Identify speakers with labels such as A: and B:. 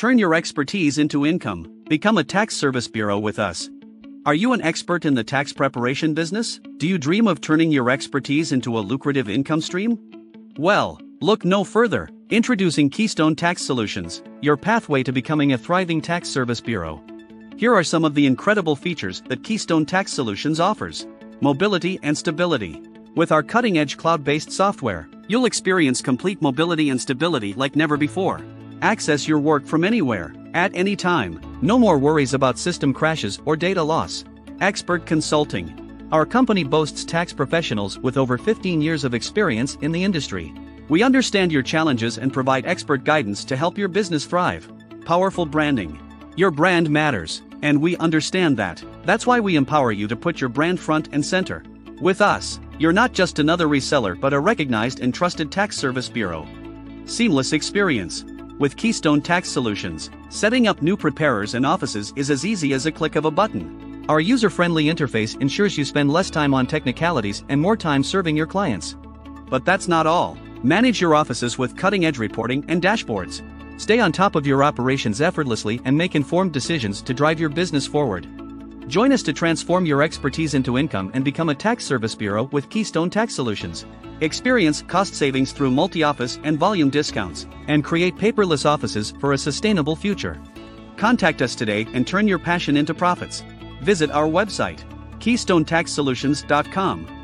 A: Turn your expertise into income. Become a tax service bureau with us. Are you an expert in the tax preparation business? Do you dream of turning your expertise into a lucrative income stream? Well, look no further. Introducing Keystone Tax Solutions, your pathway to becoming a thriving tax service bureau. Here are some of the incredible features that Keystone Tax Solutions offers mobility and stability. With our cutting edge cloud based software, you'll experience complete mobility and stability like never before. Access your work from anywhere, at any time. No more worries about system crashes or data loss. Expert Consulting. Our company boasts tax professionals with over 15 years of experience in the industry. We understand your challenges and provide expert guidance to help your business thrive. Powerful branding. Your brand matters, and we understand that. That's why we empower you to put your brand front and center. With us, you're not just another reseller but a recognized and trusted tax service bureau. Seamless experience. With Keystone Tax Solutions, setting up new preparers and offices is as easy as a click of a button. Our user friendly interface ensures you spend less time on technicalities and more time serving your clients. But that's not all. Manage your offices with cutting edge reporting and dashboards. Stay on top of your operations effortlessly and make informed decisions to drive your business forward. Join us to transform your expertise into income and become a tax service bureau with Keystone Tax Solutions. Experience cost savings through multi office and volume discounts, and create paperless offices for a sustainable future. Contact us today and turn your passion into profits. Visit our website, keystonetaxsolutions.com.